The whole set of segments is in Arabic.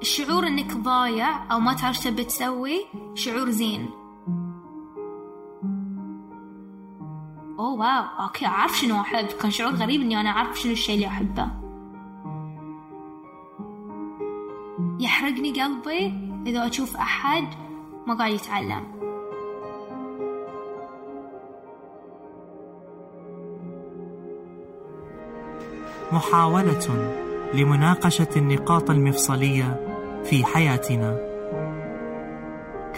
الشعور انك ضايع أو ما تعرف تبي تسوي شعور زين. أوه واو أوكي أعرف شنو أحب. كان شعور غريب إني أنا أعرف شنو الشيء اللي أحبه. يحرقني قلبي إذا أشوف أحد ما قاعد يتعلم. محاولة. لمناقشة النقاط المفصلية في حياتنا.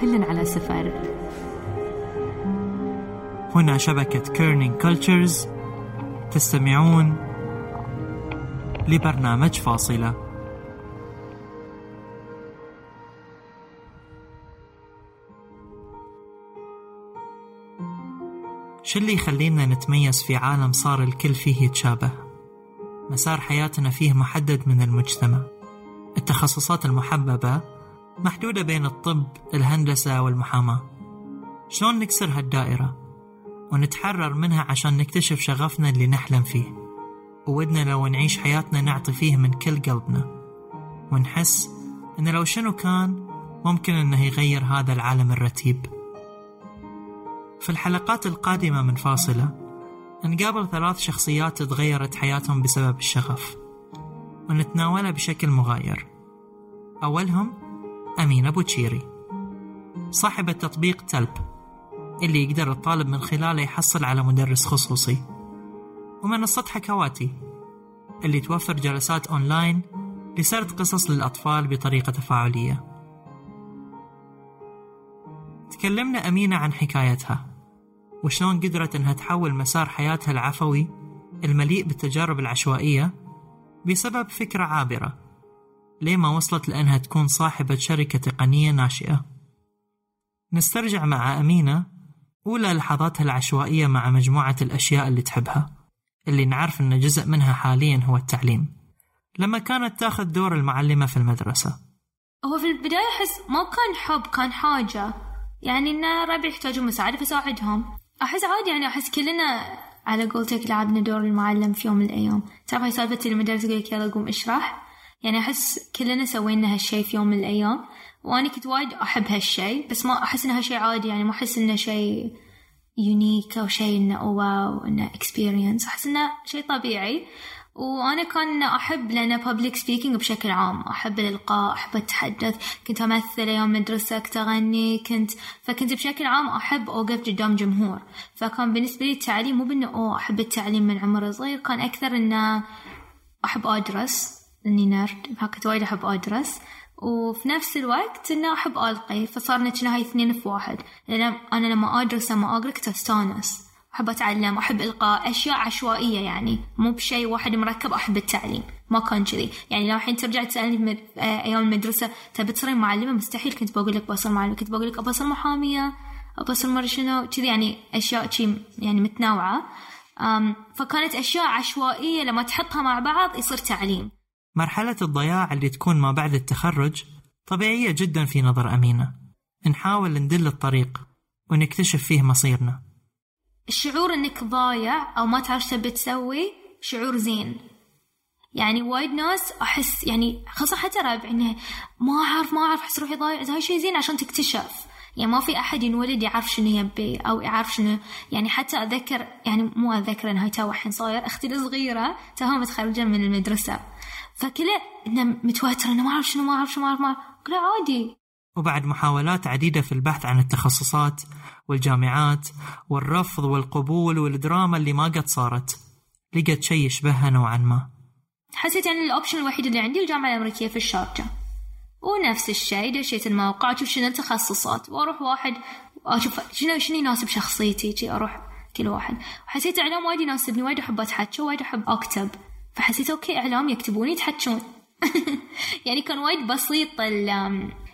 كل على سفر. هنا شبكة Kerning Cultures تستمعون لبرنامج فاصلة. شو اللي يخلينا نتميز في عالم صار الكل فيه يتشابه؟ مسار حياتنا فيه محدد من المجتمع. التخصصات المحببة محدودة بين الطب الهندسة والمحاماة. شلون نكسر هالدائرة؟ ونتحرر منها عشان نكتشف شغفنا اللي نحلم فيه. وودنا لو نعيش حياتنا نعطي فيه من كل قلبنا. ونحس إن لو شنو كان ممكن إنه يغير هذا العالم الرتيب. في الحلقات القادمة من فاصلة نقابل ثلاث شخصيات تغيرت حياتهم بسبب الشغف ونتناولها بشكل مغاير. أولهم أمينة بوتشيري صاحبة تطبيق تلب اللي يقدر الطالب من خلاله يحصل على مدرس خصوصي. ومنصة حكواتي اللي توفر جلسات أونلاين لسرد قصص للأطفال بطريقة تفاعلية. تكلمنا أمينة عن حكايتها. وشلون قدرت أنها تحول مسار حياتها العفوي المليء بالتجارب العشوائية بسبب فكرة عابرة ليه ما وصلت لأنها تكون صاحبة شركة تقنية ناشئة. نسترجع مع أمينة أولى لحظاتها العشوائية مع مجموعة الأشياء اللي تحبها اللي نعرف أن جزء منها حاليا هو التعليم لما كانت تاخذ دور المعلمة في المدرسة. هو في البداية أحس ما كان حب كان حاجة يعني إن ربعي يحتاجون مساعدة فساعدهم. أحس عادي يعني أحس كلنا على قولتك لعبنا دور المعلم في يوم من الأيام. تعرف هاي سالفة المدرس يقول لك يلا قوم اشرح؟ يعني أحس كلنا سوينا هالشي في يوم من الأيام. وأنا كنت وايد أحب هالشي بس ما أحس إنه هالشي عادي يعني ما أحس إنه شي unique أو شي إنه wow إنه experience أحس إنه شي طبيعي. وأنا كان أحب لأن public speaking بشكل عام. أحب الإلقاء أحب أتحدث كنت أمثل يوم مدرسة كنت أغني كنت فكنت بشكل عام أحب أوقف قدام جمهور. فكان بالنسبة لي التعليم مو بأنه أوه أحب التعليم من عمر صغير. كان أكثر إنه أحب أدرس إني نرد فكنت وايد أحب أدرس. وفي نفس الوقت إنه أحب ألقي. فصارنا كنا هاي اثنين في واحد. لأن أنا لما أدرس لما أقرأ كنت أستانس. أحب أتعلم أحب إلقاء أشياء عشوائية يعني مو بشيء واحد مركب أحب التعليم ما كان كذي. يعني لو الحين ترجع تسألني آه، أيام المدرسة تبي تصيرين معلمة؟ مستحيل كنت بقول لك بصير معلمة كنت بقول لك أبى أصير محامية أبى أصير مرة شنو كذي يعني أشياء شي يعني متنوعة. فكانت أشياء عشوائية لما تحطها مع بعض يصير تعليم. مرحلة الضياع اللي تكون ما بعد التخرج طبيعية جدا في نظر أمينة. نحاول ندل الطريق ونكتشف فيه مصيرنا. الشعور انك ضايع أو ما تعرف تبي تسوي شعور زين. يعني وايد ناس أحس يعني خاصة حتى ربع إنه ما أعرف ما أعرف أحس روحي ضايع. هاي شيء زين عشان تكتشف. يعني ما في أحد ينولد يعرف شنو يبي أو يعرف شنو. يعني حتى اتذكر يعني مو اتذكر إن هاي تو الحين صاير أختي الصغيرة توها متخرجة من المدرسة. فكله انه متوترة انه ما أعرف شنو ما أعرف شنو ما أعرف ما أعرف. عادي. وبعد محاولات عديدة في البحث عن التخصصات والجامعات والرفض والقبول والدراما اللي ما قد صارت. لقت شيء يشبهها نوعا ما. حسيت يعني الأوبشن الوحيد اللي عندي الجامعة الأمريكية في الشارجة. ونفس الشيء دشيت الموقع أشوف شنو التخصصات؟ وأروح واحد أشوف شنو شنو يناسب شخصيتي؟ أروح كل واحد. وحسيت إعلام وايد يناسبني وايد أحب أتحكى وايد أحب أكتب. فحسيت okay إعلام يكتبون يحكون. يعني كان وايد بسيط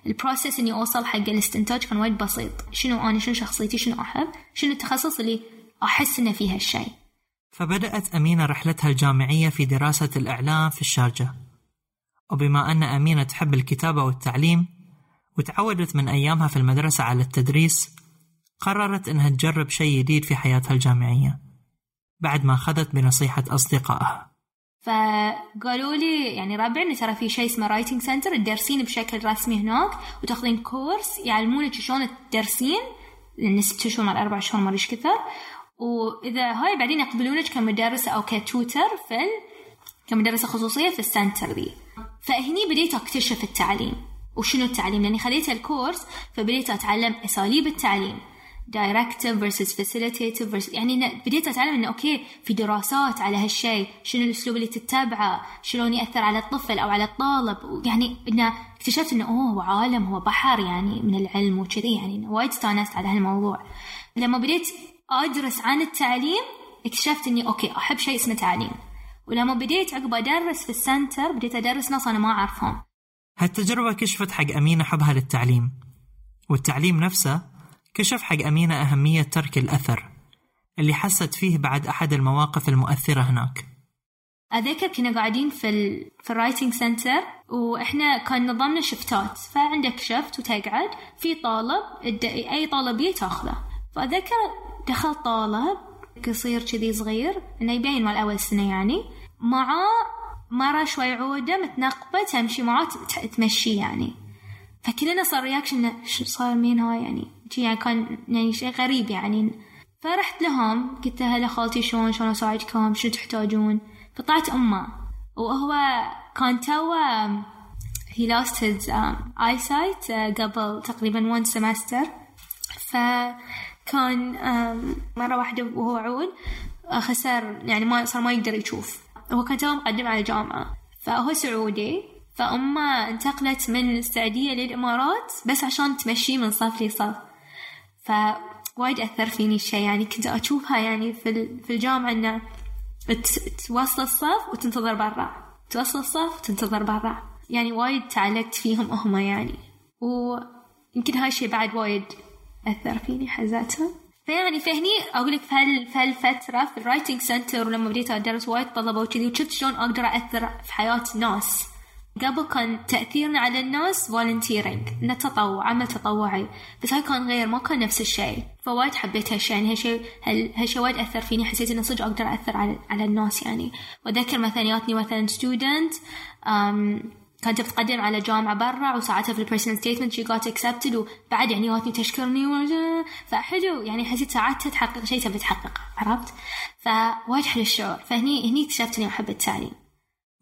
ال process إني أوصل حق الاستنتاج كان وايد بسيط. شنو أنا شنو شخصيتي شنو أحب شنو التخصص اللي أحس إنه فيه هالشيء. فبدأت أمينة رحلتها الجامعية في دراسة الإعلام في الشارقة. وبما أن أمينة تحب الكتابة والتعليم وتعودت من أيامها في المدرسة على التدريس قررت أنها تجرب شيء جديد في حياتها الجامعية بعد ما أخذت بنصيحة أصدقائها. فقالوا لي يعني ربعنا ترى في شيء اسمه writing center تدرسين بشكل رسمي هناك وتاخذين course يعلمونك شلون تدرسين لأن ست شهور مع أربع شهور ما إيش كثر. وإذا هاي بعدين يقبلونك كمدرسه أو ك tutor في كمدرسة خصوصية في ال center ذي فهني بديت أكتشف التعليم وشنو التعليم؟ لاني خذيت ال course فبديت أتعلم أساليب التعليم. directive versus facilitative يعني بديت أتعلم انه okay في دراسات على هالشيء شنو الأسلوب اللي تتبعه شلون يأثر على الطفل أو على الطالب يعني انه اكتشفت انه أوه هو عالم هو بحر يعني من العلم وكذي يعني وايد استانست على هالموضوع. لما بديت أدرس عن التعليم اكتشفت إني okay أحب شيء اسمه تعليم. ولما بديت عقب أدرس في ال center بديت أدرس ناس أنا ما أعرفهم. هالتجربة كشفت حق أمينة حبها للتعليم. والتعليم نفسه كشف حق أمينة أهمية ترك الأثر اللي حست فيه بعد أحد المواقف المؤثرة هناك. أذكر كنا قاعدين في ال في ال writing center وإحنا كان نظامنا شفتات. فعندك shift وتقعد في طالب أي طالب تاخذه فأذكر دخل طالب قصير كذي صغير إنه يبين مال أول سنة يعني معاه مرة شوي عودة متنقبة تمشي معاه تمشي يعني. فكلنا صار reaction شو صار مين هاي يعني يعني كان يعني شيء غريب يعني. فرحت لهم قلت هلا خالتي شلون شلون أساعدكم شو تحتاجون؟ فطلعت أمه. وهو كان تو he lost his um, eyesight uh, قبل تقريبا one semester. فكان um, مرة واحدة وهو عود خسر يعني ما صار ما يقدر يشوف. هو كان تو مقدم على جامعة. فهو سعودي. فأمه انتقلت من السعودية للإمارات بس عشان تمشيه من صف لصف. فوايد أثر فيني الشيء يعني كنت أشوفها يعني في في الجامعة إنه توصل الصف وتنتظر برا. توصل الصف وتنتظر برا. يعني وايد تعلقت فيهم هم يعني. ويمكن هاي الشيء بعد وايد أثر فيني حزتها فيعني فهني أقول لك في هالفترة في ال writing center ولما بديت أدرس وايد طلبه وكذي وشفت شلون أقدر اثر في حياة الناس قبل كان تأثيرنا على الناس volunteering نتطوع عمل تطوعي. بس هاي كان غير ما كان نفس الشيء. فوايد حبيت هالشيء يعني هالشيء هالشيء وايد أثر فيني حسيت إنه صدق أقدر أثر على على الناس يعني. وأذكر مثلا ياتني مثلا student كانت بتقدم على جامعة برا وساعتها في ال personal statement she got accepted وبعد يعني جاتني تشكرني فحلو يعني حسيت ساعتها تحقق شيء تبي تحققه عرفت؟ فوايد حلو الشعور. فهني هني اكتشفت إني أحب التعليم.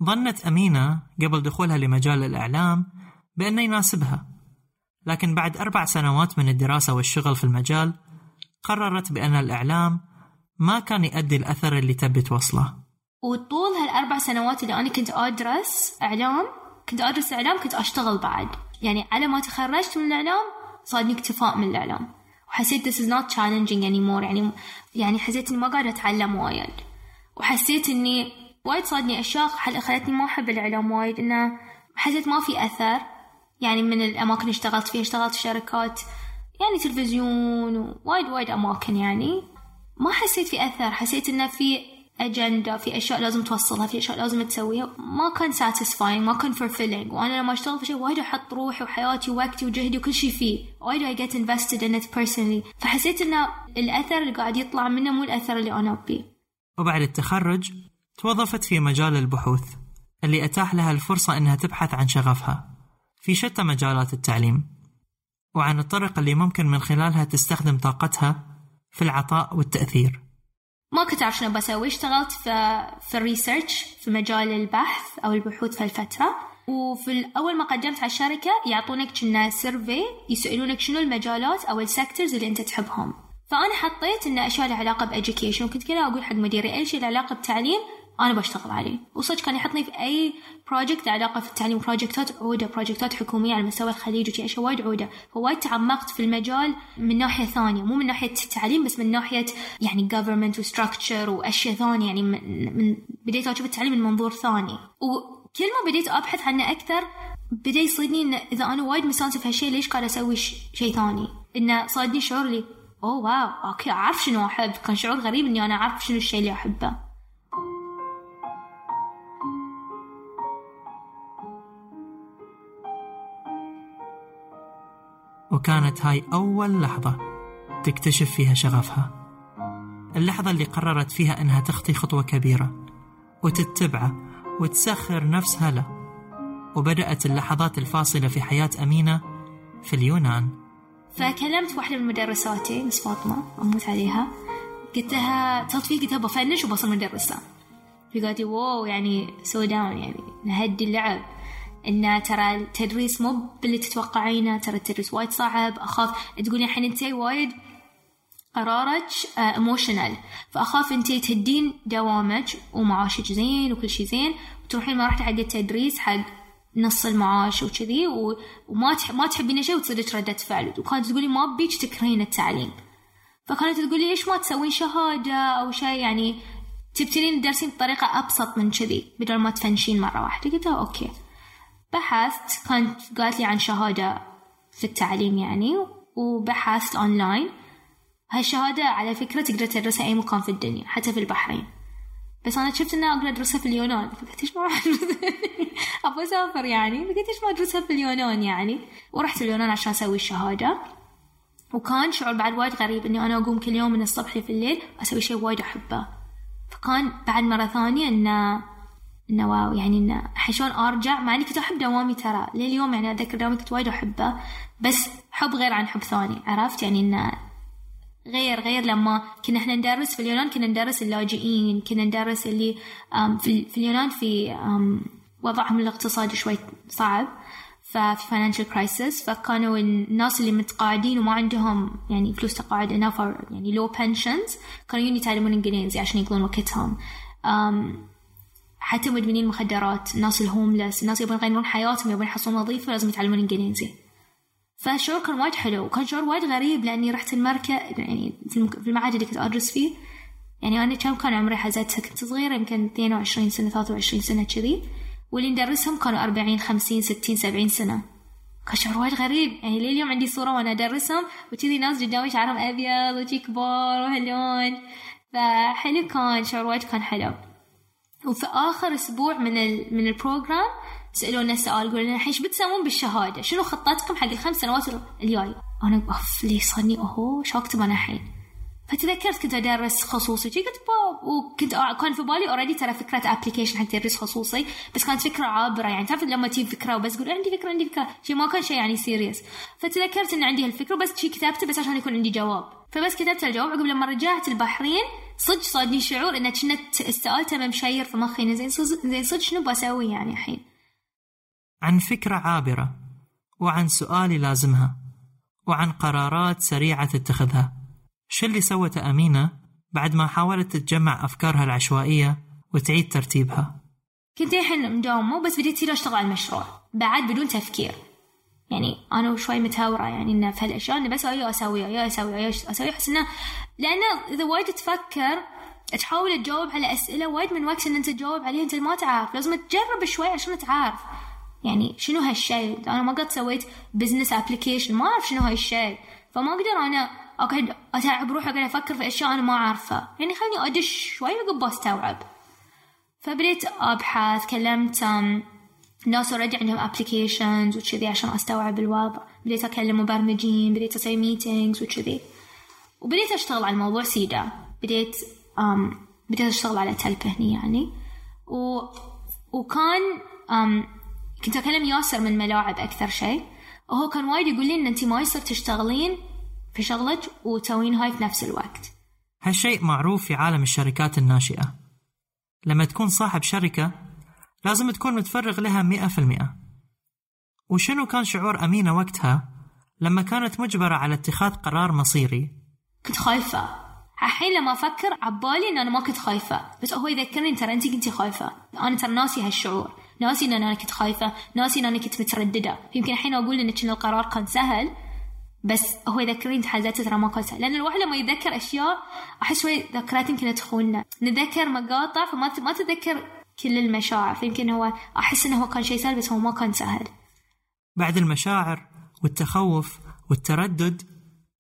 ظنت أمينة قبل دخولها لمجال الإعلام بأنه يناسبها لكن بعد أربع سنوات من الدراسة والشغل في المجال قررت بأن الإعلام ما كان يؤدي الأثر اللي تبي توصله. وطول هالأربع سنوات اللي أنا كنت أدرس إعلام كنت أدرس إعلام كنت أشتغل بعد. يعني على ما تخرجت من الإعلام صادني اكتفاء من الإعلام. وحسيت this is not challenging anymore. يعني يعني حسيت إني ما قاعدة أتعلم وايد. وحسيت إني وايد صادني أشياء خلتني ما أحب الإعلام وايد إنه حسيت ما في أثر يعني من الأماكن اللي اشتغلت فيها اشتغلت في شركات يعني تلفزيون ووايد وايد أماكن يعني. ما حسيت في أثر حسيت إنه في أجندة في أشياء لازم توصلها في أشياء لازم تسويها. ما كان satisfying ما كان fulfilling. وأنا لما أشتغل في شيء وايد أحط روحي وحياتي ووقتي وجهدي وكل شيء فيه. وايد I get invested in it personally. فحسيت إن الأثر اللي قاعد يطلع منه مو الأثر اللي أنا أبيه. وبعد التخرج توظفت في مجال البحوث اللي أتاح لها الفرصة أنها تبحث عن شغفها في شتى مجالات التعليم. وعن الطرق اللي ممكن من خلالها تستخدم طاقتها في العطاء والتأثير. ما كنت أعرف شنو بسوي اشتغلت في في ال research في مجال البحث أو البحوث في الفترة. وفي أول ما قدمت على الشركة يعطونك كنا survey يسألونك شنو المجالات أو ال sectors اللي أنت تحبهم. فأنا حطيت إن أشياء لها علاقة ب education وكنت كذا أقول حق مديري أي شيء له علاقة بتعليم أنا بشتغل عليه. وصدق كان يحطني في أي project علاقة في التعليم. بروجكتات عودة بروجكتات حكومية على مستوى الخليج وشي أشياء وايد عودة. فوايد تعمقت في المجال من ناحية ثانية. مو من ناحية التعليم بس من ناحية يعني government و structure واشياء ثانية. يعني من, من بديت أشوف التعليم من منظور ثاني. وكل ما بديت أبحث عنه أكثر بدأ يصيدني إن إذا أنا وايد مستانسة في هالشيء ليش قاعدة أسوي شيء ثاني؟ انه صادني شعور لي oh wow okay أعرف شنو أحب. كان شعور غريب إني أنا أعرف شنو الشيء اللي أحبه. وكانت هاي أول لحظة تكتشف فيها شغفها. اللحظة اللي قررت فيها أنها تخطي خطوة كبيرة وتتبعه وتسخر نفسها له. وبدأت اللحظات الفاصلة في حياة أمينة في اليونان. فكلمت واحدة من مدرساتي مس فاطمة أموت عليها. قلت لها فيه قلت لها بفنش وبصير مدرسة. فقالت لي wow يعني slow down يعني نهدي اللعب. إن ترى التدريس مو باللي تتوقعينه ترى التدريس وايد صعب. أخاف تقولين الحين انت وايد قرارك emotional فأخاف انت تهدين دوامك ومعاشك زين وكل شيء زين. وتروحين ما حق التدريس حق نص المعاش وكذي وما. ما تحبين شيء وتصيرك ردة فعل. وكانت تقولي ما بيك تكرهين التعليم. فكانت تقولي ليش ما تسوين؟ شهادة أو شيء يعني تبتدين تدرسين بطريقة أبسط من كذي بدل ما تفنشين مرة واحدة. قلت okay. بحثت كانت قالت لي عن شهادة في التعليم يعني وبحثت أونلاين هالشهادة على فكرة تقدر تدرسها أي مكان في الدنيا حتى في البحرين. بس أنا شفت إنها أقدر أدرسها في اليونان فقلت ليش ما راح أبغى أسافر يعني. فقلت ليش ما أدرسها في اليونان يعني؟ ورحت اليونان عشان أسوي الشهادة. وكان شعور بعد وايد غريب إني أنا أقوم كل يوم من الصبح في الليل أسوي شيء وايد أحبه. فكان بعد مرة ثانية إنه إنه wow يعني إنه شلون أرجع مع إني كنت أحب دوامي ترى. لليوم يعني أتذكر دوامي كنت وايد أحبه بس حب غير عن حب ثاني عرفت؟ يعني إنه غير غير لما كنا إحنا ندرس في اليونان كنا ندرس اللاجئين كنا ندرس اللي في, اليونان في وضعهم الاقتصادي شوي صعب ففي financial crisis فكانوا الناس اللي متقاعدين وما عندهم يعني فلوس تقاعد enough يعني low pensions كانوا يجون يتعلمون إنجليزي عشان يقضون وقتهم. حتى مدمنين المخدرات الناس الهوملس الناس يبون يغيرون حياتهم يبون يحصلون وظيفة لازم يتعلمون إنجليزي. فالشعور كان وايد حلو. وكان شعور وايد غريب لأني رحت المركز يعني في المعهد اللي كنت أدرس فيه. يعني أنا كم كان عمري حزتها كنت صغيرة يمكن 22 سنة 23 سنة كذي. واللي ندرسهم كانوا 40 50 60 70 سنة. كان شعور وايد غريب. يعني ليه اليوم عندي صورة وأنا أدرسهم وكذي ناس قدامي شعرهم أبيض وشي كبار وهاللون فحلو كان شعور وايد كان حلو. وفي آخر أسبوع من ال من ال program سألونا سؤال قالوا الحين إيش بتسوون بالشهادة؟ شنو خطتكم حق الخمس سنوات الجاي؟ أنا أوف لي صادني أوهو شو أكتب أنا الحين؟ فتذكرت كنت أدرس خصوصي. قلت باب وكنت كان في بالي already ترى فكرة application حق تدريس خصوصي بس كانت فكرة عابرة يعني. تعرف لما تجيب فكرة وبس تقول عندي فكرة عندي فكرة. شيء ما كان شيء يعني serious فتذكرت إن عندي هالفكرة بس شيء كتبته بس عشان يكون عندي جواب. فبس كتبت الجواب عقب لما رجعت البحرين صدق صادني شعور إن كنا السؤال تم مشير في مخي. زين زين صدق شنو بسوي يعني الحين؟ عن فكرة عابرة وعن سؤال لازمها وعن قرارات سريعة تتخذها. شو اللي سوته أمينة بعد ما حاولت تجمع أفكارها العشوائية وتعيد ترتيبها. كنت الحين مداومة بس بديت تصير أشتغل على المشروع. بعد بدون تفكير. يعني أنا شوي متهورة يعني إنه في هالأشياء إنه بس أيوة أسويها يا أسويها يا أسوي أحس إنه لأنه إذا وايد تفكر تحاول تجاوب على أسئلة وايد من وقت إن أنت تجاوب عليها أنت ما تعرف. لازم تجرب شوي عشان تعرف. يعني شنو هالشيء أنا ما قد سويت business application ما أعرف شنو هالشيء فما أقدر أنا اقعد أتعب روحي اقعد أفكر في أشياء أنا ما أعرفها. يعني خليني أدش شوي عقب أستوعب. فبديت أبحث كلمت ناس already عندهم applications وكذي عشان أستوعب الوضع. بديت أكلم مبرمجين بديت أسوي meetings وكذي. وبديت أشتغل على الموضوع سيدا. بديت أم بديت أشتغل على تلبة هني يعني. و وكان أم كنت أكلم ياسر من ملاعب أكثر شيء. وهو كان وايد يقول لي إن أنت ما يصير تشتغلين في شغلك وتسوين هاي في نفس الوقت. هالشيء معروف في عالم الشركات الناشئة. لما تكون صاحب شركة لازم تكون متفرغ لها مئة في المئة. وشنو كان شعور أمينة وقتها لما كانت مجبرة على اتخاذ قرار مصيري؟ كنت خايفة. الحين لما أفكر عبالي إن أنا ما كنت خايفة. بس هو يذكرني ترى أنت كنتي خايفة. أنا ترى ناسي هالشعور. ناسي إن أنا كنت خايفة. ناسي إن أنا كنت مترددة. يمكن الحين أقول إن كان القرار كان سهل بس هو يذكرني تحديات ترى ما سهل لأن الواحد لما يتذكر أشياء أحس شوي ذكريات يمكن تخوننا. نتذكر مقاطع فما ما تتذكر كل المشاعر. فيمكن هو أحس إنه هو كان شيء سهل بس هو ما كان سهل. بعد المشاعر والتخوف والتردد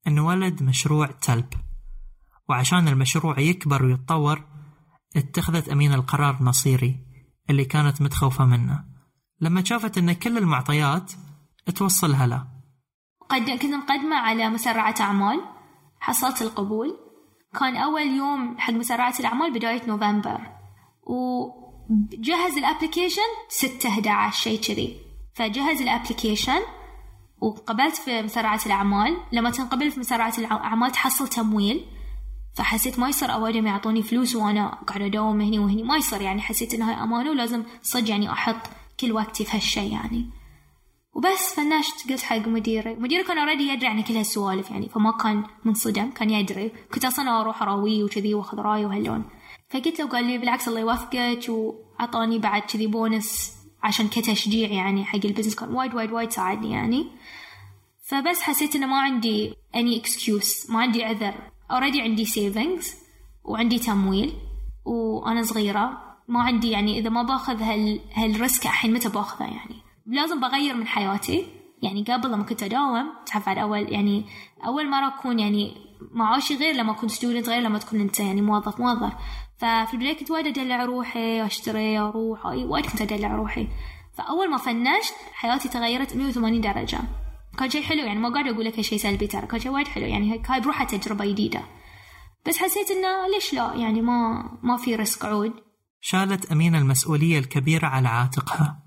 انولد مشروع تلب. وعشان المشروع يكبر ويتطور اتخذت أمينة القرار المصيري اللي كانت متخوفة منه. لما شافت أن كل المعطيات توصلها له. قد كنت مقدمة على مسرعة أعمال حصلت القبول. كان أول يوم حق مسرعة الأعمال بداية نوفمبر. و... جهز ال application 6 11 شيء كذي. فجهز ال application وقبلت في مسرعة الأعمال. لما تنقبل في مسرعة الأعمال تحصل تمويل. فحسيت ما يصير أوادم يعطوني فلوس وأنا قاعدة أداوم هني وهني. ما يصير يعني حسيت إن هاي أمانة ولازم صدق يعني أحط كل وقتي في هالشي يعني. وبس فنشت قلت حق مديري. مديري كان already يدري يعني كل هالسوالف يعني فما كان منصدم كان يدري. كنت أصلا أروح اراويه وكذي وأخذ رايه وهاللون. فقلت له قال لي بالعكس الله يوفقك وعطاني بعد كذي بونس عشان كتشجيع يعني حق ال business. كان وايد وايد وايد ساعدني يعني. فبس حسيت إنه ما عندي any excuse ما عندي عذر. already عندي savings وعندي تمويل وأنا صغيرة. ما عندي يعني إذا ما باخذ هال هال risk الحين متى باخذه يعني؟ لازم بغير من حياتي. يعني قبل لما كنت أداوم تعرف على أول يعني أول مرة أكون يعني معاشي غير لما كنت student غير لما تكون أنت يعني موظف موظف. ففي البداية كنت وايد أدلع روحي أشتري أروح وايد كنت أدلع روحي. فأول ما فنشت حياتي تغيرت 180 درجة. كان شيء حلو يعني ما قاعد أقول لك شيء سلبي ترى كان شيء وايد حلو يعني هاي بروحها تجربة جديدة. بس حسيت إنه ليش لا؟ يعني ما ما في risk عود. شالت أمينة المسؤولية الكبيرة على عاتقها.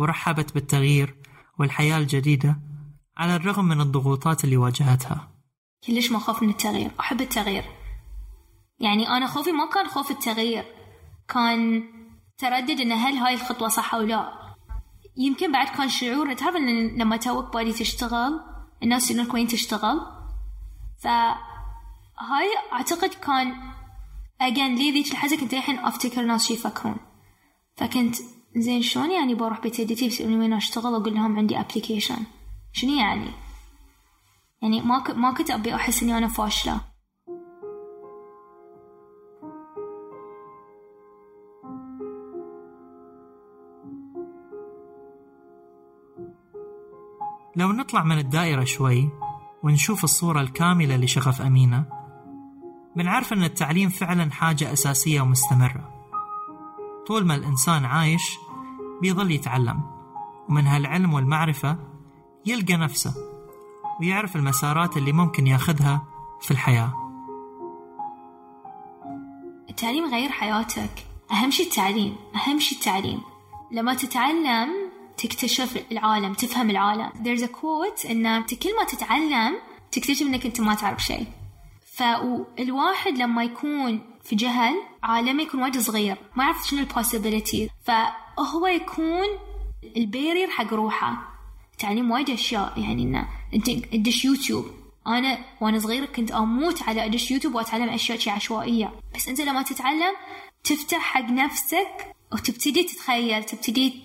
ورحبت بالتغيير والحياة الجديدة على الرغم من الضغوطات اللي واجهتها. كلش ما أخاف من التغيير. أحب التغيير. يعني أنا خوفي ما كان خوف التغيير. كان تردد إن هل هاي الخطوة صح أو لا. يمكن بعد كان شعور تعرف إن لما توك بادي تشتغل الناس يقولون وين تشتغل؟ فهاي أعتقد كان أجين لي ذيك الحزة كنت الحين أفتكر ناس شي يفكرون. فكنت زين شلون يعني بروح بيت جدتي بيسألوني وين أشتغل؟ أقول لهم عندي application شنو يعني؟ يعني ما ك... ما كنت أبي أحس إني أنا فاشلة. لو نطلع من الدائرة شوي ونشوف الصورة الكاملة لشغف أمينة بنعرف أن التعليم فعلا حاجة أساسية ومستمرة. طول ما الإنسان عايش بيظل يتعلم. ومن هالعلم والمعرفة يلقى نفسه ويعرف المسارات اللي ممكن ياخذها في الحياة. التعليم غير حياتك. أهم شي التعليم أهم شي التعليم. لما تتعلم تكتشف العالم تفهم العالم. There's a quote إن كل ما تتعلم تكتشف إنك أنت ما تعرف شيء فالواحد لما يكون في جهل عالمه يكون وايد صغير. ما يعرف شنو ال possibility فهو يكون ال barrier حق روحه. تعليم وايد أشياء يعني إنه أنت تدش يوتيوب. أنا وأنا صغيرة كنت أموت على أدش يوتيوب وأتعلم أشياء شي عشوائية. بس أنت لما تتعلم تفتح حق نفسك وتبتدي تتخيل تبتدي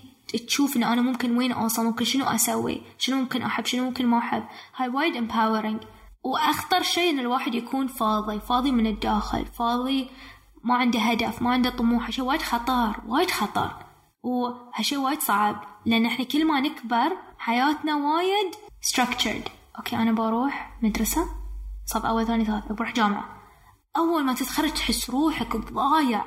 تشوف ان أنا ممكن وين أوصل ممكن شنو أسوي شنو ممكن أحب شنو ممكن ما أحب. هاي وايد empowering. وأخطر شيء إن الواحد يكون فاضي فاضي من الداخل فاضي ما عنده هدف ما عنده طموح هالشيء وايد خطر وايد خطر. وهالشيء وايد صعب لأن إحنا كل ما نكبر حياتنا وايد structured. okay أنا بروح مدرسة صف أول ثاني ثالث بروح جامعة. أول ما تتخرج تحس روحك ضايع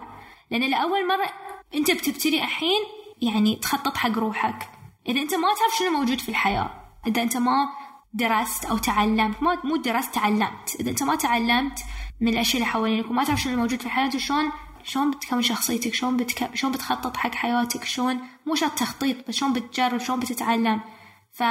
لأن لأول مرة أنت بتبتدي الحين يعني تخطط حق روحك. إذا أنت ما تعرف شنو موجود في الحياة إذا أنت ما درست أو تعلمت ما مو درست تعلمت. إذا أنت ما تعلمت من الأشياء اللي حوالينك وما تعرف شنو الموجود في حياتك شلون شلون بتكون شخصيتك؟ شلون بتك... شلون بتخطط حق حياتك؟ شلون مو شرط تخطيط بس شلون بتجرب؟ شلون بتتعلم؟ ف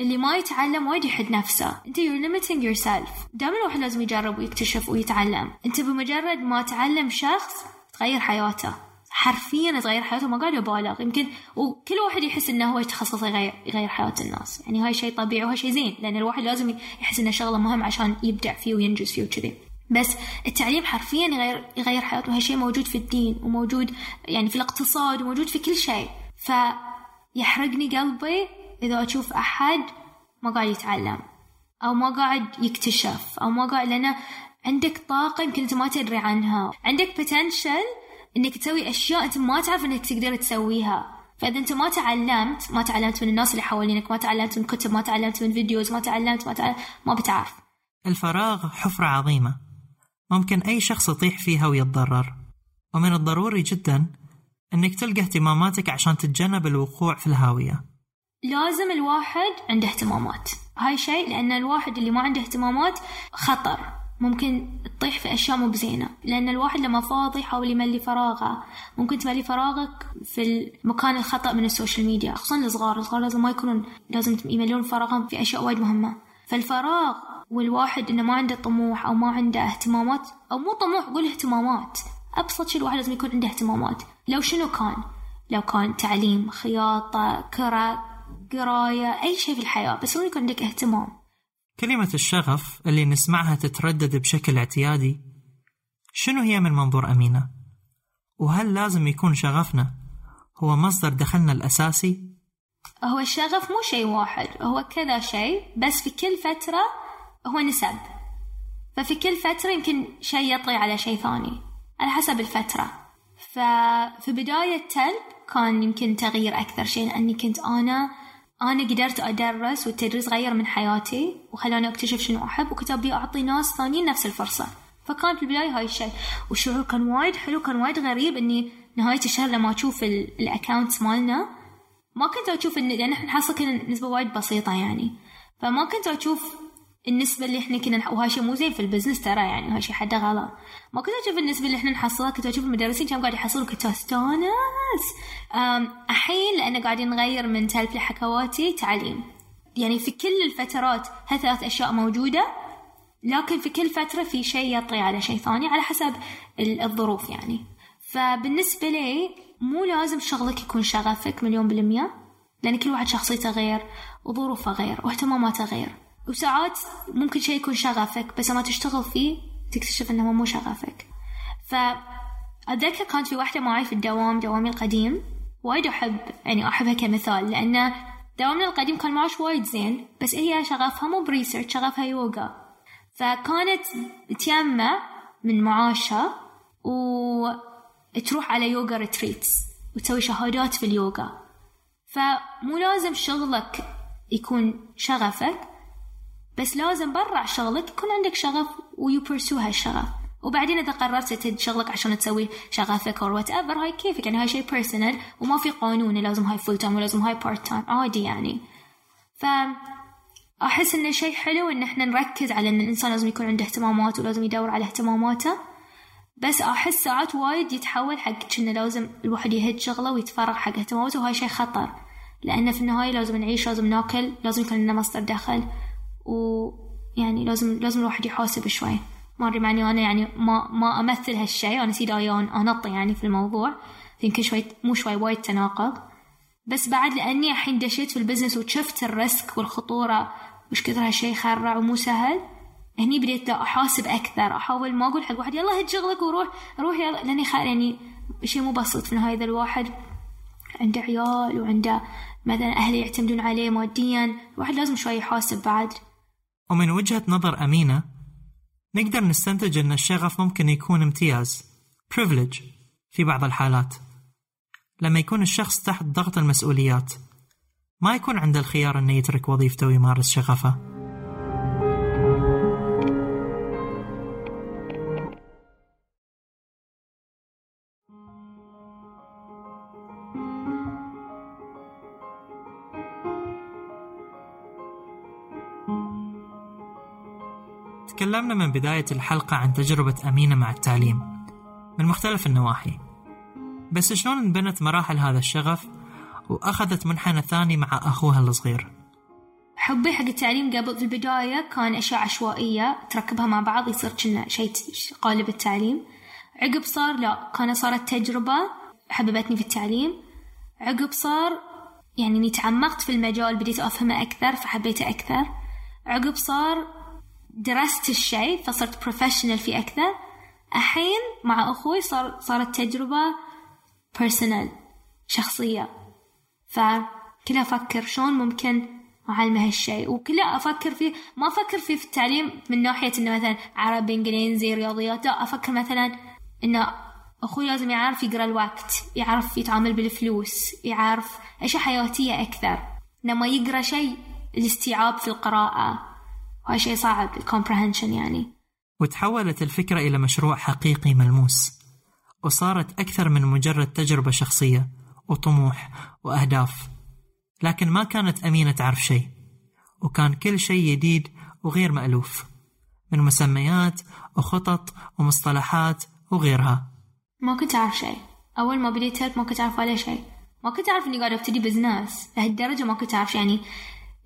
اللي ما يتعلم وايد يحد نفسه. انت you're limiting yourself. دائما الواحد لازم يجرب ويكتشف ويتعلم. انت بمجرد ما تعلم شخص تغير حياته. حرفيا تغير حياته. ما قاعد ابالغ يمكن وكل واحد يحس إنه هو يتخصص يغير يغير حياة الناس. يعني هاي شيء طبيعي وهاي شيء زين. لأن الواحد لازم يحس إنه شغلة مهم عشان يبدع فيه وينجز فيه وكذي بس التعليم حرفيا يغير يغير حياته وهي شيء موجود في الدين وموجود يعني في الاقتصاد وموجود في كل شيء. فيحرقني قلبي إذا أشوف أحد ما قاعد يتعلم أو ما قاعد يكتشف أو ما قاعد لأنه عندك طاقة يمكن أنت ما تدري عنها. عندك potential إنك تسوي أشياء أنت ما تعرف إنك تقدر تسويها. فإذا أنت ما تعلمت ما تعلمت من الناس اللي حوالينك ما تعلمت من كتب ما تعلمت من فيديوز ما تعلمت ما تعلمت ما بتعرف. الفراغ حفرة عظيمة. ممكن أي شخص يطيح فيها ويتضرر. ومن الضروري جدا أنك تلقى اهتماماتك عشان تتجنب الوقوع في الهاوية. لازم الواحد عنده اهتمامات. هاي شيء لأن الواحد اللي ما عنده اهتمامات خطر. ممكن تطيح في أشياء مو بزينة. لأن الواحد لما فاضي يحاول يملي فراغه. ممكن تملي فراغك في المكان الخطأ من ال social media خصوصا الصغار. الصغار لازم ما يكونون لازم يملون فراغهم في أشياء وايد مهمة. فالفراغ والواحد إنه ما عنده طموح أو ما عنده اهتمامات أو مو طموح قول اهتمامات. أبسط شيء الواحد لازم يكون عنده اهتمامات. لو شنو كان؟ لو كان تعليم خياطة كرة قراية أي شيء في الحياة. بس يكون عندك اهتمام؟ كلمة الشغف اللي نسمعها تتردد بشكل اعتيادي شنو هي من منظور أمينة؟ وهل لازم يكون شغفنا هو مصدر دخلنا الأساسي؟ هو الشغف مو شيء واحد هو كذا شيء بس في كل فترة هو نسب. ففي كل فترة يمكن شيء يطغي على شيء ثاني على حسب الفترة. ففي بداية تلب كان يمكن تغيير أكثر شيء لأني كنت أنا أنا قدرت أدرس والتدريس غير من حياتي وخلاني أكتشف شنو أحب وكنت أبي أعطي ناس ثانيين نفس الفرصة. فكان في البداية هاي الشيء. والشعور كان وايد حلو كان وايد غريب إني نهاية الشهر لما أشوف الأكاونت مالنا ما كنت أشوف إن لأن إحنا نحصل كنا نسبة وايد بسيطة يعني. فما كنت أشوف النسبة اللي إحنا كنا وهذا شيء مو زين في البزنس ترى يعني هذا شيء حدا غلط. ما كنت أشوف النسبة اللي إحنا نحصلها كنت أشوف المدرسين كانوا قاعد يحصلوا كنت استانس الحين لأن قاعدين نغير من تلف لحكواتي تعليم. يعني في كل الفترات هالثلاث أشياء موجودة لكن في كل فترة في شيء يطغي على شيء ثاني على حسب الظروف يعني. فبالنسبة لي مو لازم شغلك يكون شغفك مليون بالمية لأن كل واحد شخصيته غير وظروفه غير واهتماماته غير. وساعات ممكن شيء يكون شغفك بس لما تشتغل فيه تكتشف إنه مو شغفك. فأتذكر كانت في واحدة معي في الدوام دوامي القديم وايد أحب يعني أحبها كمثال لأن دوامنا القديم كان معاش وايد زين بس هي شغفها مو بريسيرش شغفها يوغا. فكانت تيمع من معاشها وتروح على yoga retreats وتسوي شهادات في اليوغا. فمو لازم شغلك يكون شغفك بس لازم برا شغلك يكون عندك شغف و you pursue هالشغف. وبعدين إذا قررت تهد شغلك عشان تسوي شغفك أو whatever هاي كيفك؟ يعني هاي شيء personal وما في قانون لازم هاي full time ولازم هاي part time عادي يعني. ف أحس إنه شيء حلو إن إحنا نركز على إن الإنسان لازم يكون عنده اهتمامات ولازم يدور على اهتماماته. بس أحس ساعات وايد يتحول حق إنه لازم الواحد يهد شغله ويتفرغ حق اهتماماته وهاي شيء خطر. لأن في النهاية لازم نعيش لازم ناكل لازم يكون لنا مصدر دخل. ويعني لازم لازم الواحد يحاسب شوي. ما أدري معني أنا يعني ما ما أمثل هالشيء. أنا سيدا انط يعني في الموضوع. يمكن شوي مو شوي وايد تناقض. بس بعد لأني الحين دشيت في ال business وشفت ال risk والخطورة وش كثر هالشيء خرع ومو سهل هني بديت لا أحاسب أكثر. أحاول ما أقول حق واحد يلا هد شغلك وروح روح يلا. لأني خير يعني شيء مو بسيط في النهايه اذا الواحد. عنده عيال وعنده مثلا اهله يعتمدون عليه ماديا. الواحد لازم شوي يحاسب بعد. ومن وجهة نظر أمينة نقدر نستنتج أن الشغف ممكن يكون امتياز privilege في بعض الحالات. لما يكون الشخص تحت ضغط المسؤوليات ما يكون عنده الخيار أنه يترك وظيفته ويمارس شغفه. تكلمنا من بداية الحلقة عن تجربة أمينة مع التعليم من مختلف النواحي. بس شلون انبنت مراحل هذا الشغف وأخذت منحنى ثاني مع أخوها الصغير؟ حبي حق التعليم قبل في البداية كان أشياء عشوائية تركبها مع بعض يصير كنا شيء قالب التعليم. عقب صار لا كانت صارت تجربة حببتني في التعليم. عقب صار يعني اني تعمقت في المجال بديت أفهمه أكثر فحبيته أكثر. عقب صار درست الشيء فصرت professional فيه أكثر. الحين مع أخوي صار صارت تجربة personal شخصية. فكلها أفكر شلون ممكن أعلمه هالشيء. وكلها أفكر فيه ما أفكر فيه في التعليم من ناحية إنه مثلا عربي إنجليزي رياضيات لا أفكر مثلا إنه أخوي لازم يعرف يقرأ الوقت يعرف يتعامل بالفلوس يعرف أشياء حياتية أكثر. لما يقرأ شيء الاستيعاب في القراءة. وهذا شيء صعب الكومبرهنشن يعني. وتحولت الفكرة إلى مشروع حقيقي ملموس وصارت أكثر من مجرد تجربة شخصية وطموح وأهداف. لكن ما كانت أمينة تعرف شيء وكان كل شيء جديد وغير مألوف من مسميات وخطط ومصطلحات وغيرها. ما كنت أعرف شيء. أول ما بديت ما كنت أعرف ولا شيء. ما كنت أعرف إني قاعدة أبتدي business لهالدرجة ما كنت أعرف يعني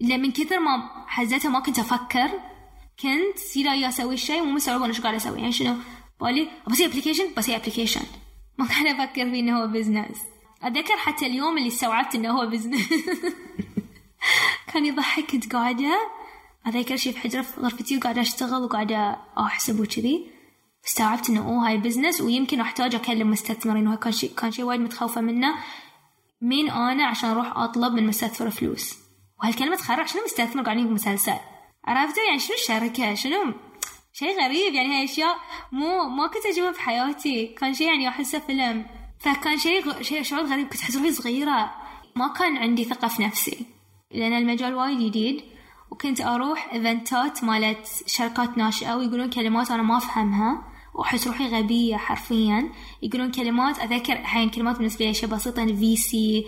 من كثر ما حزتها ما كنت أفكر كنت سيدا يا أسوي الشيء مو مستوعبة أنا شو قاعدة أسوي. يعني شنو؟ بالي بسوي application بسوي application ما كان أفكر فيه إنه هو business أتذكر حتى اليوم اللي استوعبت إنه هو business كان يضحك كنت قاعدة أتذكر شي في حجرة في غرفتي وقاعدة أشتغل وقاعدة أحسب وكذي. استوعبت إنه أوه هاي business ويمكن أحتاج أكلم مستثمرين وهاي كان شيء كان شيء وايد متخوفة منه. مين أنا عشان أروح أطلب من مستثمر فلوس؟ وهالكلمة تخرع شنو مستثمر قاعدين بمسلسل عرفتوا؟ يعني شنو الشركة؟ شنو شيء غريب يعني هاي أشياء مو ما كنت أجيبها في حياتي. كان شيء يعني أحسه فيلم. فكان شيء غ... شيء شعور غريب كنت أحس روحي صغيرة. ما كان عندي ثقة في نفسي. لأن المجال وايد جديد وكنت أروح event ات مالت شركات ناشئة ويقولون كلمات أنا ما أفهمها. وأحس روحي غبية حرفيا. يقولون كلمات أذكر الحين كلمات بالنسبة لي أشياء بسيطة VC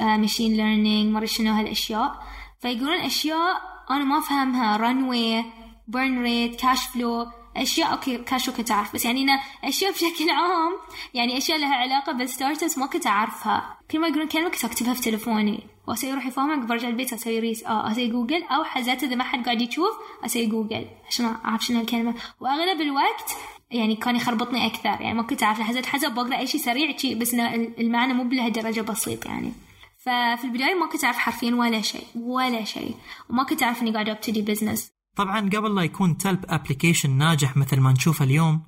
machine learning مرة شنو هالأشياء. فيقولون أشياء أنا ما أفهمها runway burn rate cash flow أشياء okay cash كنت أعرف بس يعني أنا أشياء بشكل عام يعني أشياء لها علاقة بال startup ما كنت أعرفها. كل ما يقولون كلمة كنت أكتبها في تلفوني وأسوي روحي فاهمة برجع البيت أسوي research آه أسوي جوجل أو حزات إذا ما حد قاعد يشوف أسوي جوجل عشان أعرف شنو الكلمة وأغلب الوقت يعني كان يخربطني أكثر. يعني ما كنت أعرف حزت حسب بقرا أي شيء سريع شي بس المعنى مو بلهالدرجه بسيط يعني. ففي البداية ما كنت أعرف حرفيا ولا شيء ولا شيء. وما كنت أعرف إني قاعدة أبتدي business طبعا قبل لا يكون تلب application ناجح مثل ما نشوفه اليوم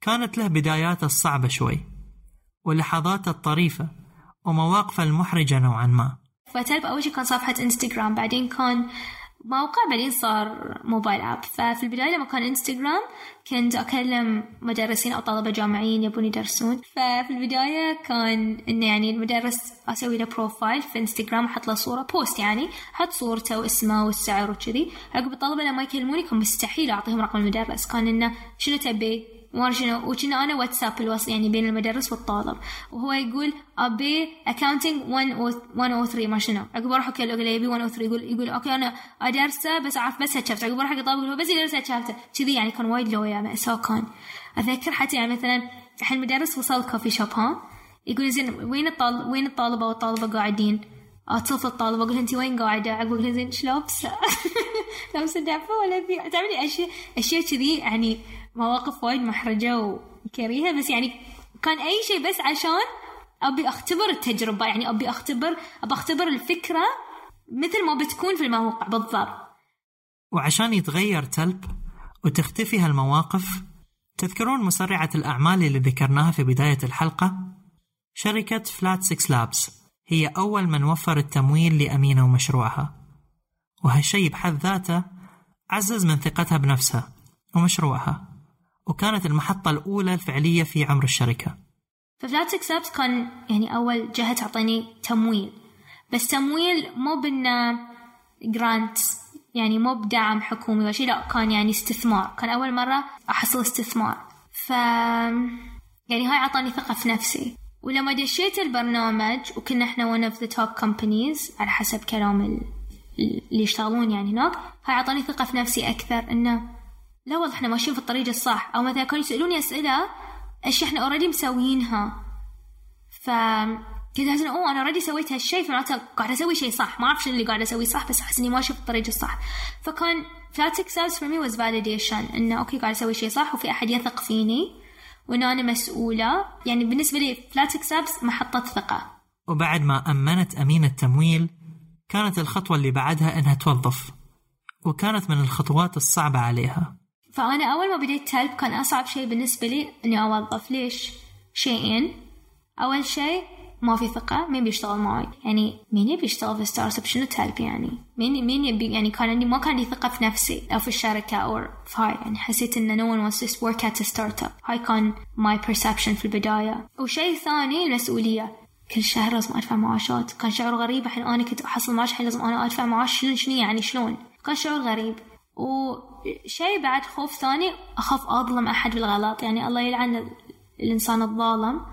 كانت له بداياته الصعبة شوي ولحظاته الطريفة ومواقفه المحرجة نوعا ما. فتلب أول شي كان صفحة انستغرام بعدين كان موقع بعدين صار mobile app. ففي البداية لما كان انستغرام كنت أكلم مدرسين أو طلبة جامعيين يبون يدرسون. ففي البداية كان إنه يعني المدرس أسوي له profile في انستغرام أحط له صورة post يعني أحط صورته واسمه والسعر وكذي. عقب الطلبة لما يكلموني كان مستحيل أعطيهم رقم المدرس. كان إنه شنو تبي؟ ما شنو وكنا أنا واتساب الوصل يعني بين المدرس والطالب. وهو يقول أبي اكاونتنج 103 ما شنو. عقب أروح أوكي أقول يبي 103 يقول يقول أوكي أنا أدرسه بس أعرف بس هالشابتر. عقب أروح حق الطالب يقول بس يدرس هالشابتر. كذي يعني كان وايد لويا مأساة كان أذكر حتى يعني مثلا الحين المدرس وصل كوفي شوب ها؟ يقول زين وين الطالب وين الطالبة والطالبة قاعدين؟ أتصل الطالبة أقول انت وين قاعدة؟ أقول زين إيش لابسه لابسه دعفه ولا في تعملي اشياء أشياء كذي يعني مواقف وايد محرجة وكريهة بس يعني كان أي شيء بس عشان أبي أختبر التجربة يعني أبي أختبر أبي أختبر الفكرة مثل ما بتكون في الموقع بالضبط. وعشان يتغير تلب وتختفي هالمواقف تذكرون مسرعة الأعمال اللي ذكرناها في بداية الحلقة؟ شركة فلات سكس لابس هي أول من وفر التمويل لأمينة ومشروعها. وهالشي بحد ذاته عزز من ثقتها بنفسها ومشروعها. وكانت المحطة الأولى الفعلية في عمر الشركة. ففلات اكسبت كان يعني أول جهة تعطيني تمويل. بس تمويل مو بإنه جرانت يعني مو بدعم حكومي ولا شيء لا كان يعني استثمار. كان أول مرة أحصل استثمار. ف يعني هاي عطاني ثقة في نفسي. ولما دشيت البرنامج وكنا إحنا one of the top companies على حسب كلام اللي يشتغلون يعني هناك هاي عطاني ثقة في نفسي أكثر إنه لا والله إحنا ماشيين في الطريق الصح أو مثلا كانوا يسألوني أسئلة اشياء إحنا already مسوينها. ف كنت أحس أوه أنا already سويت هالشيء فمعناته قاعد أسوي شيء صح. ما أعرف شنو اللي قاعد اسويه صح بس أحس إني ماشية في الطريق الصح. فكان ف Flat6Labs for me was validation إنه okay قاعد أسوي شيء صح وفي أحد يثق فيني وان أنا مسؤولة. يعني بالنسبة لي Flat6Labs محطة ثقة. وبعد ما أمنت أمين التمويل كانت الخطوة اللي بعدها إنها توظف وكانت من الخطوات الصعبة عليها. فأنا أول ما بديت تلب كان أصعب شيء بالنسبة لي إني أوظف. ليش؟ شيئين. أول شيء ما في ثقة مين بيشتغل معي يعني مين يبي يشتغل في startup؟ شنو تلب يعني؟ مين مين يبي؟ يعني كان عندي ما كان عندي ثقة في نفسي أو في الشركة أو في هاي. يعني حسيت إن no one wants to work at a startup. هاي كان my perception في البداية. وشيء ثاني المسؤولية. كل شهر لازم أدفع معاشات. كان شعور غريب الحين أنا كنت أحصل معاش الحين لازم أنا أدفع معاش. شنو شنو يعني؟ شلون؟ كان شعور غريب. وشيء بعد خوف ثاني أخاف أظلم أحد بالغلط. يعني الله يلعن الإنسان الظالم.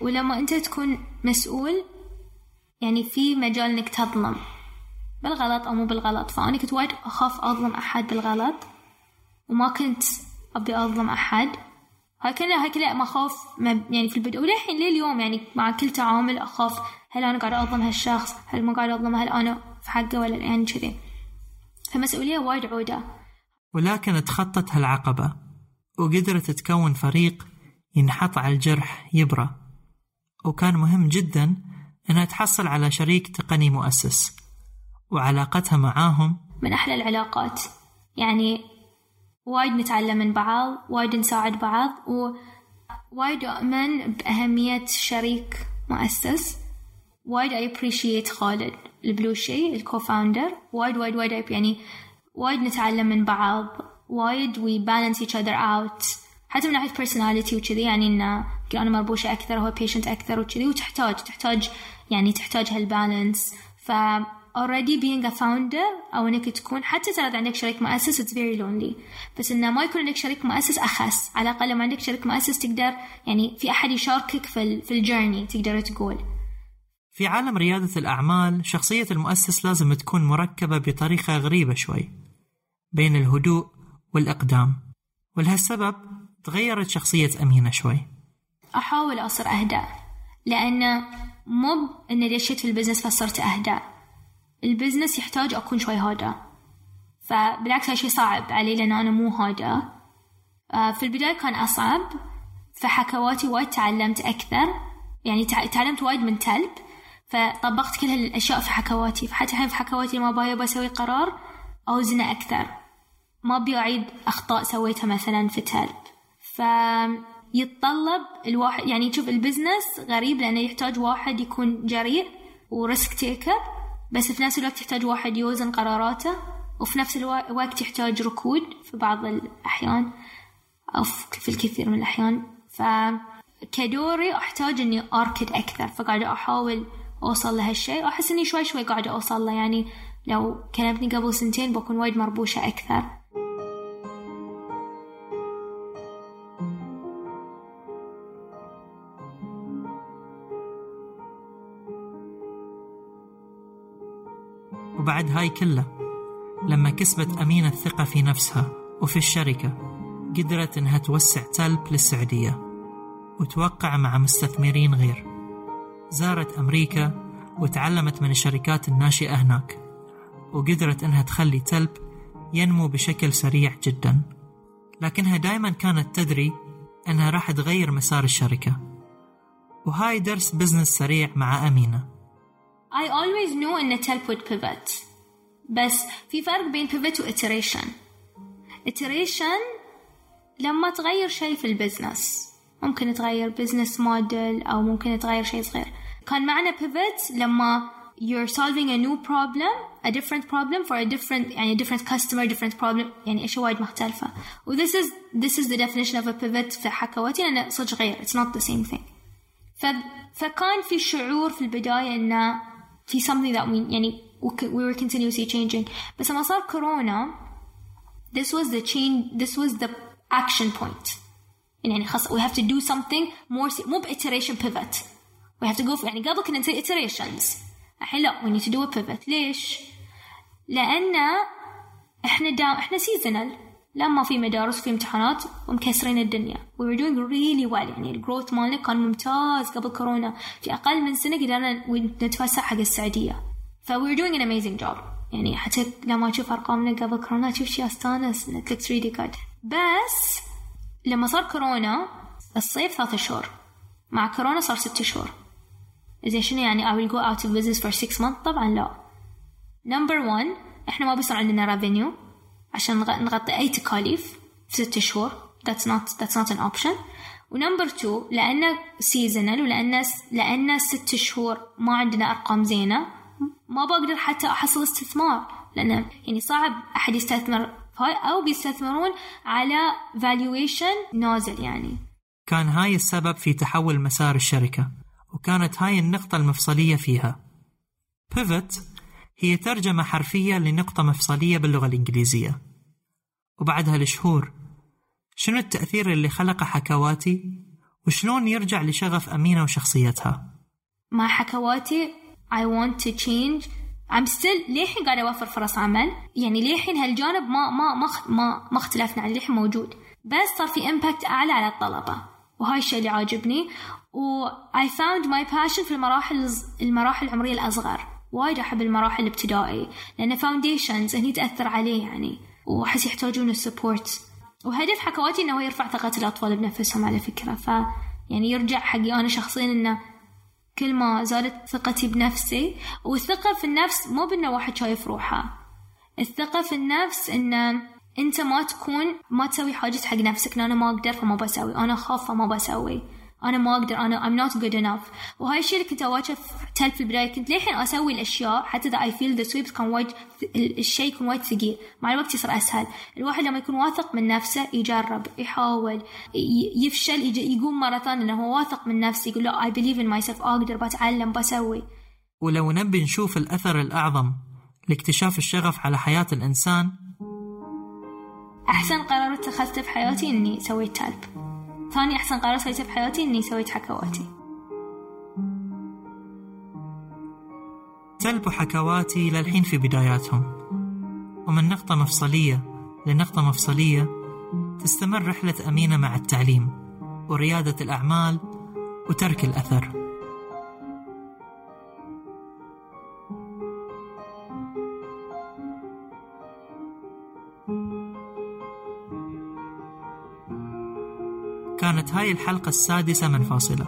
ولما أنت تكون مسؤول يعني في مجال إنك تظلم. بالغلط أو مو بالغلط. فأنا كنت وايد أخاف أظلم أحد بالغلط. وما كنت أبي أظلم أحد. هاي كلها هاي كلها مخاوف يعني في البدء. وللحين لليوم يعني مع كل تعامل أخاف. هل أنا قاعدة أظلم هالشخص؟ هل ما قاعدة أظلمه هل أنا في حقه ولا يعني كذي. فمسؤولية وايد عودة. ولكن تخطت هالعقبة وقدرت تكون فريق ينحط على الجرح يبرى وكان مهم جدا أنها تحصل على شريك تقني مؤسس وعلاقتها معاهم. من أحلى العلاقات. يعني وايد نتعلم من بعض وايد نساعد بعض ووايد أؤمن بأهمية شريك مؤسس. وايد I appreciate خالد البلوشي ال co-founder وايد وايد وايد يعني وايد نتعلم من بعض وايد we balance each other out. حتى من ناحية personality وكذي يعني إنه أنا مربوشة أكثر هو patient أكثر وكذي وتحتاج تحتاج يعني تحتاج ه ال balance ف already being a founder أو إنك تكون حتى ترى عندك شريك مؤسس it's very lonely. بس إنه ما يكون عندك شريك مؤسس أخس على الأقل لما عندك شريك مؤسس تقدر يعني في أحد يشاركك في, في الجيرني تقدر تقول. في عالم ريادة الأعمال شخصية المؤسس لازم تكون مركبة بطريقة غريبة شوي. بين الهدوء والإقدام. ولهالسبب تغيرت شخصية أمينة شوي. أحاول أصير أهدى لأن مو إن دشيت في ال business فصرت أهدى ال business يحتاج أكون شوي هادى فبالعكس هالشي صعب علي لأن أنا مو هادى آه، في البداية كان أصعب فحكواتي وايد تعلمت أكثر. يعني تعلمت وايد من تلب. فطبقت كل هالأشياء في حكواتي. فحتى الحين في حكواتي ما باي بسوي قرار. أوزنه أكثر. ما أبي أعيد أخطاء سويتها مثلا في تلب فيتطلب الواحد يعني شوف ال business غريب لأنه يحتاج واحد يكون جريء و risk taker بس في نفس الوقت يحتاج واحد يوزن قراراته وفي نفس الوقت يحتاج ركود في بعض الأحيان أو في الكثير من الأحيان. فكدوري أحتاج إني أركد أكثر فقاعدة أحاول أوصل لهالشيء. وأحس إني شوي شوي قاعدة أوصل له يعني لو كلمتني قبل سنتين بكون وايد مربوشة أكثر. وبعد هاي كله لما كسبت أمينة الثقة في نفسها وفي الشركة قدرت إنها توسع تلب للسعودية وتوقع مع مستثمرين غير. زارت أمريكا وتعلمت من الشركات الناشئة هناك. وقدرت إنها تخلي تلب ينمو بشكل سريع جدا. لكنها دائما كانت تدري أنها راح تغير مسار الشركة. وهاي درس بزنس سريع مع أمينة. I always knew إن تلب would pivot. بس في فرق بين pivot و iteration. iteration لما تغير شيء في البزنس ممكن تغير بزنس موديل أو ممكن تغير شيء صغير. كان معنى pivot لما you're solving a new problem a different problem for a different يعني different customer different problem يعني اشياء وايد مختلفة و this is this is the definition of a pivot في حكواتي لأنه صدق غير it's not the same thing ف, فكان في شعور في البداية إنه في something that we يعني we were continuously changing بس لما صار كورونا this was the change this was the action point يعني خلاص we have to do something more مو iteration pivot we have to go for يعني قبل كنا نسوي iterations الحين لا we need to do a pivot ليش؟ لأن إحنا دا إحنا seasonal. لما في مدارس وفي امتحانات ومكسرين الدنيا. Were doing really well. يعني الجروث مالنا كان ممتاز قبل كورونا. في أقل من سنة قدرنا نتوسع حق السعودية. ف we were doing an amazing job. يعني حتى لما أشوف أرقامنا قبل كورونا شيء أستانس it looks really good. بس لما صار كورونا الصيف ثلاثة شهور مع كورونا صار ستة شهور زين شنو يعني I will go out of business for six months طبعا لا. Number one إحنا ما بيصير عندنا revenue عشان نغطي أي تكاليف في ست شهور. That's not that's not an option. و number two لأنه seasonal ولأنه لأنه ست شهور ما عندنا أرقام زينة ما بقدر حتى أحصل استثمار. لأنه يعني صعب أحد يستثمر أو بيستثمرون على valuation نازل يعني. كان هاي السبب في تحول مسار الشركة وكانت هاي النقطة المفصلية فيها. Pivot هي ترجمة حرفية لنقطة مفصلية باللغة الإنجليزية. وبعد هالشهور شنو التأثير اللي خلقه حكواتي؟ وشلون يرجع لشغف أمينة وشخصيتها؟ مع حكواتي I want to change. I'm still للحين قاعدة أوفر فرص عمل. يعني للحين هالجانب ما ما ما ما, ما اختلفنا عليه للحين موجود. بس صار في امباكت أعلى على الطلبة. وهاي الشيء اللي عاجبني. و I found my passion في المراحل المراحل العمرية الأصغر. وايد أحب المراحل الابتدائي لأن foundations هني تأثر عليه يعني وأحس يحتاجون ال support وهدف حكواتي إنه يرفع ثقة الأطفال بنفسهم على فكرة ف يعني يرجع حقي أنا شخصيا إنه كل ما زادت ثقتي بنفسي والثقة في النفس مو بأنه واحد شايف روحه. الثقة في النفس إنه أنت ما تكون ما تسوي حاجة حق نفسك أنا ما أقدر فما بسوي أنا أخاف فما بسوي. أنا ما أقدر أنا I'm not good enough. وهاي الشيء اللي كنت اواجه في في البداية كنت للحين أسوي الأشياء حتى إذا I feel the sweeps كان وايد الشيء يكون وايد ثقيل. مع الوقت يصير أسهل. الواحد لما يكون واثق من نفسه يجرب يحاول يفشل يقوم مرة ثانية انه هو واثق من نفسه يقول لا I believe in myself أقدر بتعلم بسوي. ولو نبي نشوف الأثر الأعظم لاكتشاف الشغف على حياة الإنسان. أحسن قرار اتخذته في حياتي إني سويت تالب ثاني أحسن قرار سويته بحياتي إني سويت حكواتي. تلب حكواتي للحين في بداياتهم. ومن نقطة مفصلية لنقطة مفصلية تستمر رحلة أمينة مع التعليم وريادة الأعمال وترك الأثر. كانت هاي الحلقة السادسة من فاصلة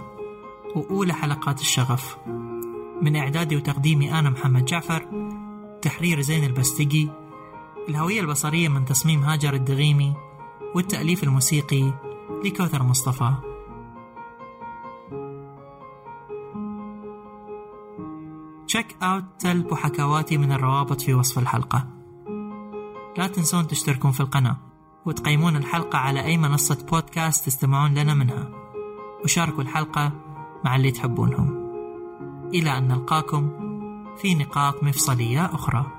وأولى حلقات الشغف. من إعدادي وتقديمي أنا محمد جعفر تحرير زين البستقي الهوية البصرية من تصميم هاجر الدغيمي والتأليف الموسيقي لكوثر مصطفى. check out تلب وحكواتي من الروابط في وصف الحلقة. لا تنسون تشتركون في القناة. وتقيمون الحلقة على أي منصة بودكاست تستمعون لنا منها. وشاركوا الحلقة مع اللي تحبونهم. إلى أن نلقاكم في نقاط مفصلية أخرى.